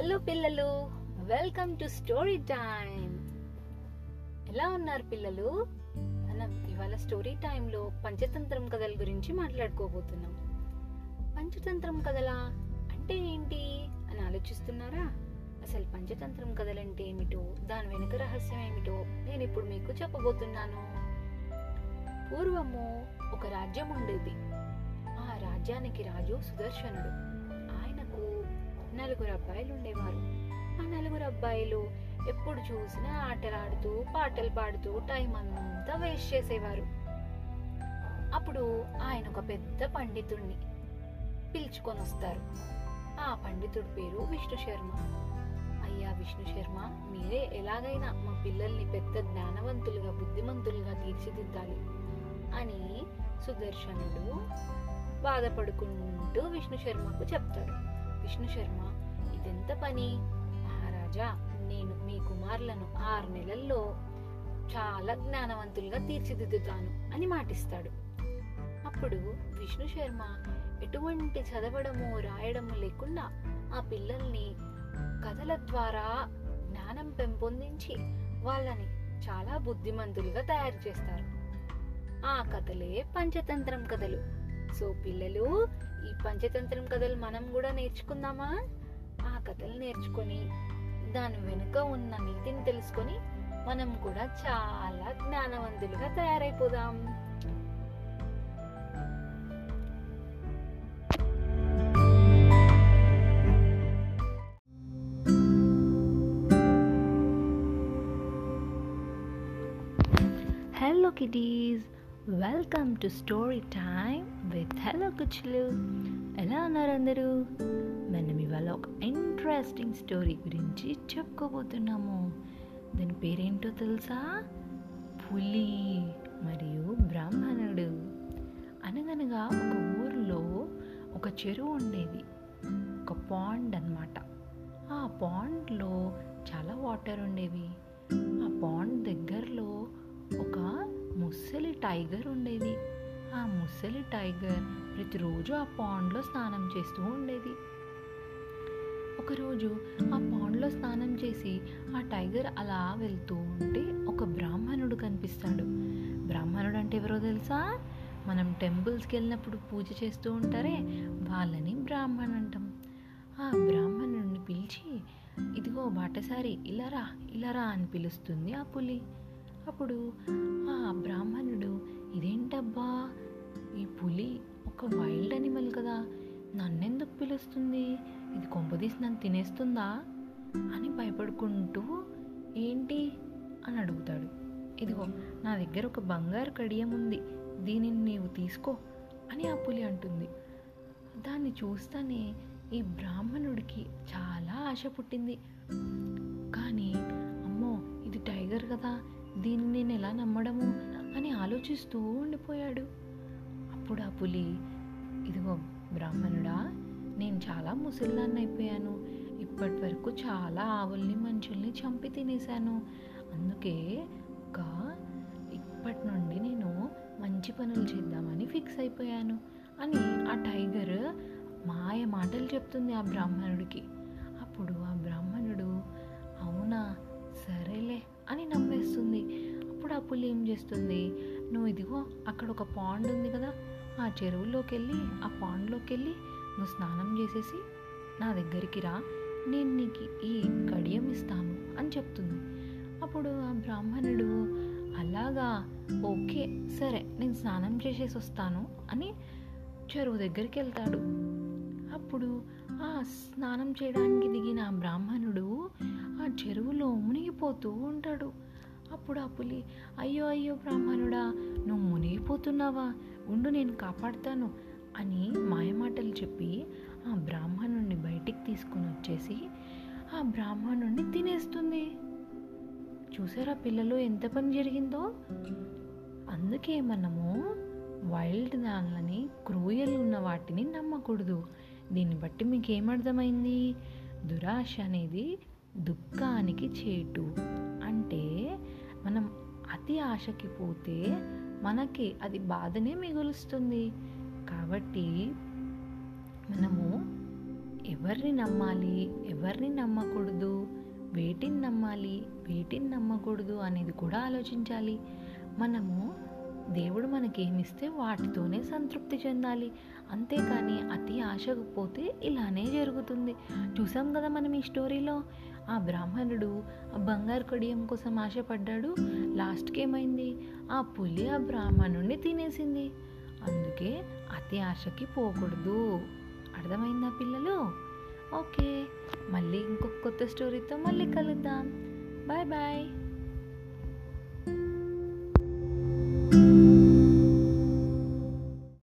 Hello పిల్లలు welcome to story time ఎలా ఉన్నారు పిల్లలు? మనం ఇవాళ స్టోరీ టైంలో పంచతంత్రం కథల గురించి మాట్లాడుకోబోతున్నాం. పంచతంత్రం కథలా అంటే ఏంటి అని ఆలోచిస్తున్నారా? అసలు పంచతంత్రం కథలంటే ఏమిటో దాని వెనుక రహస్యం ఏమిటో నేను ఇప్పుడు మీకు చెప్పబోతున్నాను. పూర్వము ఒక రాజ్యం ఉండేది. ఆ రాజ్యానికి రాజు సుదర్శనుడు. నలుగురు అబ్బాయిలు ఉండేవారు. ఆ నలుగురు అబ్బాయిలు ఎప్పుడు చూసినా ఆటలాడుతూ పాటలు పాడుతూ టైం అంతా వేస్ట్ చేసేవారు. అప్పుడు ఆయన ఒక పెద్ద పండితుడిని పిలుచుకొని వస్తారు. ఆ పండితుడి పేరు విష్ణు శర్మ. అయ్యా విష్ణు శర్మ మీరే ఎలాగైనా మా పిల్లల్ని పెద్ద జ్ఞానవంతులుగా బుద్ధిమంతులుగా తీర్చిదిద్దాలి అని సుదర్శనుడు బాధపడుకుంటూ విష్ణు శర్మకు చెప్తాడు. విష్ణు శర్మ. ఇదెంత పని? మహారాజా నేను మీ కుమారులను ఆరు నెలల్లో చాలా జ్ఞానవంతులుగా తీర్చిదిద్దుతాను అని మాటిస్తాడు. అప్పుడు విష్ణు శర్మ ఎటువంటి చదవడము రాయడము లేకుండా ఆ పిల్లల్ని కథల ద్వారా జ్ఞానం పెంపొందించి వాళ్ళని చాలా బుద్ధిమంతులుగా తయారు చేస్తారు. ఆ కథలే పంచతంత్రం కథలు. సో పిల్లలు ఈ పంచతంత్రం కథలు మనం కూడా నేర్చుకుందామా? ఆ కథలు నేర్చుకొని దాని వెనుక ఉన్న నీతిని తెలుసుకొని మనం కూడా చాలా జ్ఞానవంతులుగా తయారైపోదాం. Hello kitties welcome to story time with hello కుచ్చులు ఎలా ఉన్నారు అందరూ? మనం ఇవాళ ఒక ఇంట్రెస్టింగ్ స్టోరీ గురించి చెప్పుకోబోతున్నాము. దాని పేరేంటో తెలుసా? పులి మరియు బ్రాహ్మణుడు. అనగనగా ఒక ఊరిలో ఒక చెరువు ఉండేది. ఒక పాండ్ అన్నమాట. ఆ పాండ్లో చాలా వాటర్ ఉండేవి. ఆ పాండ్ దగ్గరలో ఒక ముసలి టైగర్ ఉండేది. ఆ ముసలి టైగర్ ప్రతిరోజు ఆ పాండ్లో స్నానం చేస్తూ ఉండేది. ఒకరోజు ఆ పాండ్లో స్నానం చేసి ఆ టైగర్ అలా వెళ్తూ ఉంటే ఒక బ్రాహ్మణుడు కనిపిస్తాడు. బ్రాహ్మణుడు అంటే ఎవరో తెలుసా? మనం టెంపుల్స్కి వెళ్ళినప్పుడు పూజ చేస్తూ ఉంటారే వాళ్ళని బ్రాహ్మణ్ అంటాం. ఆ బ్రాహ్మణుడిని పిలిచి ఇదిగో బాటసారి ఇలారా ఇలారా అని పిలుస్తుంది ఆ పులి. అప్పుడు ఆ బ్రాహ్మణుడు ఇదేంటబ్బా? ఈ పులి ఒక వైల్డ్ అనిమల్ కదా నన్నెందుకు పిలుస్తుంది? ఇది కొంపదీసి నన్ను తినేస్తుందా? అని భయపడుకుంటూ ఏంటి? అని అడుగుతాడు. ఇదిగో నా దగ్గర ఒక బంగారు కడియం ఉంది దీనిని నీవు తీసుకో అని ఆ పులి అంటుంది. దాన్ని చూస్తానే ఈ బ్రాహ్మణుడికి చాలా ఆశ పుట్టింది. కానీ అమ్మో ఇది టైగర్ కదా దీన్ని నేను ఎలా నమ్మడము అని ఆలోచిస్తూ ఉండిపోయాడు. అప్పుడు ఆ పులి ఇదిగో బ్రాహ్మణుడా నేను చాలా ముసలిదాన్ని అయిపోయాను ఇప్పటి వరకు చాలా ఆవుల్ని మనుషుల్ని చంపి తినేశాను. అందుకే ఒక ఇప్పటి నుండి నేను మంచి పనులు చేద్దామని ఫిక్స్ అయిపోయాను అని ఆ టైగర్ మాయ మాటలు చెప్తుంది ఆ బ్రాహ్మణుడికి. అప్పుడు ఆ బ్రాహ్మణుడు అవునా సరేలే అని నమ్మేస్తుంది. అప్పుడు ఆ పులి ఏం చేస్తుంది? నువ్వు ఇదిగో అక్కడ ఒక పాండ్ ఉంది కదా ఆ చెరువులోకి వెళ్ళి ఆ పాండ్లోకి వెళ్ళి నువ్వు స్నానం చేసేసి నా దగ్గరికి రా నేను నీకు ఈ కడియం ఇస్తాను అని చెప్తుంది. అప్పుడు ఆ బ్రాహ్మణుడు అలాగా ఓకే సరే నేను స్నానం చేసేసి వస్తాను అని చెరువు దగ్గరికి వెళ్తాడు. అప్పుడు స్నానం చేయడానికి దిగిన బ్రాహ్మణుడు ఆ చెరువులో మునిగిపోతూ ఉంటాడు. అప్పుడు ఆ పులి అయ్యో అయ్యో బ్రాహ్మణుడా నువ్వు మునిగిపోతున్నావా? ఉండు నేను కాపాడుతాను అని మాయమాటలు చెప్పి ఆ బ్రాహ్మణుడిని బయటికి తీసుకొని వచ్చేసి ఆ బ్రాహ్మణుడిని తినేస్తుంది. చూసారా పిల్లలు ఎంత పని జరిగిందో? అందుకే మనము వైల్డ్ దానిలని క్రూయల్ ఉన్న వాటిని నమ్మకూడదు. దీన్ని బట్టి మీకు ఏమర్థమైంది దురాశ అనేది దుఃఖానికి చేటు. అంటే మనం అతి ఆశకి పోతే మనకి అది బాధనే మిగులుస్తుంది. కాబట్టి మనము ఎవరిని నమ్మాలి ఎవరిని నమ్మకూడదు వేటిని నమ్మాలి వేటిని నమ్మకూడదు అనేది కూడా ఆలోచించాలి. మనము మనకేమిస్తే వాటితోనే సంతృప్తి చెందాలి. అంతేకాని అతి ఆశకు పోతే ఇలానే జరుగుతుంది. చూసాం కదా మనం ఈ స్టోరీలో? ఆ బ్రాహ్మణుడు ఆ బంగారు కడియం కోసం ఆశపడ్డాడు. లాస్ట్కి ఏమైంది ఆ పులి ఆ బ్రాహ్మణుడిని తినేసింది. అందుకే అతి ఆశకి పోకూడదు. అర్థమైందా పిల్లలు? ఓకే. మళ్ళీ ఇంకొక కొత్త స్టోరీతో మళ్ళీ కలుద్దాం. Bye bye.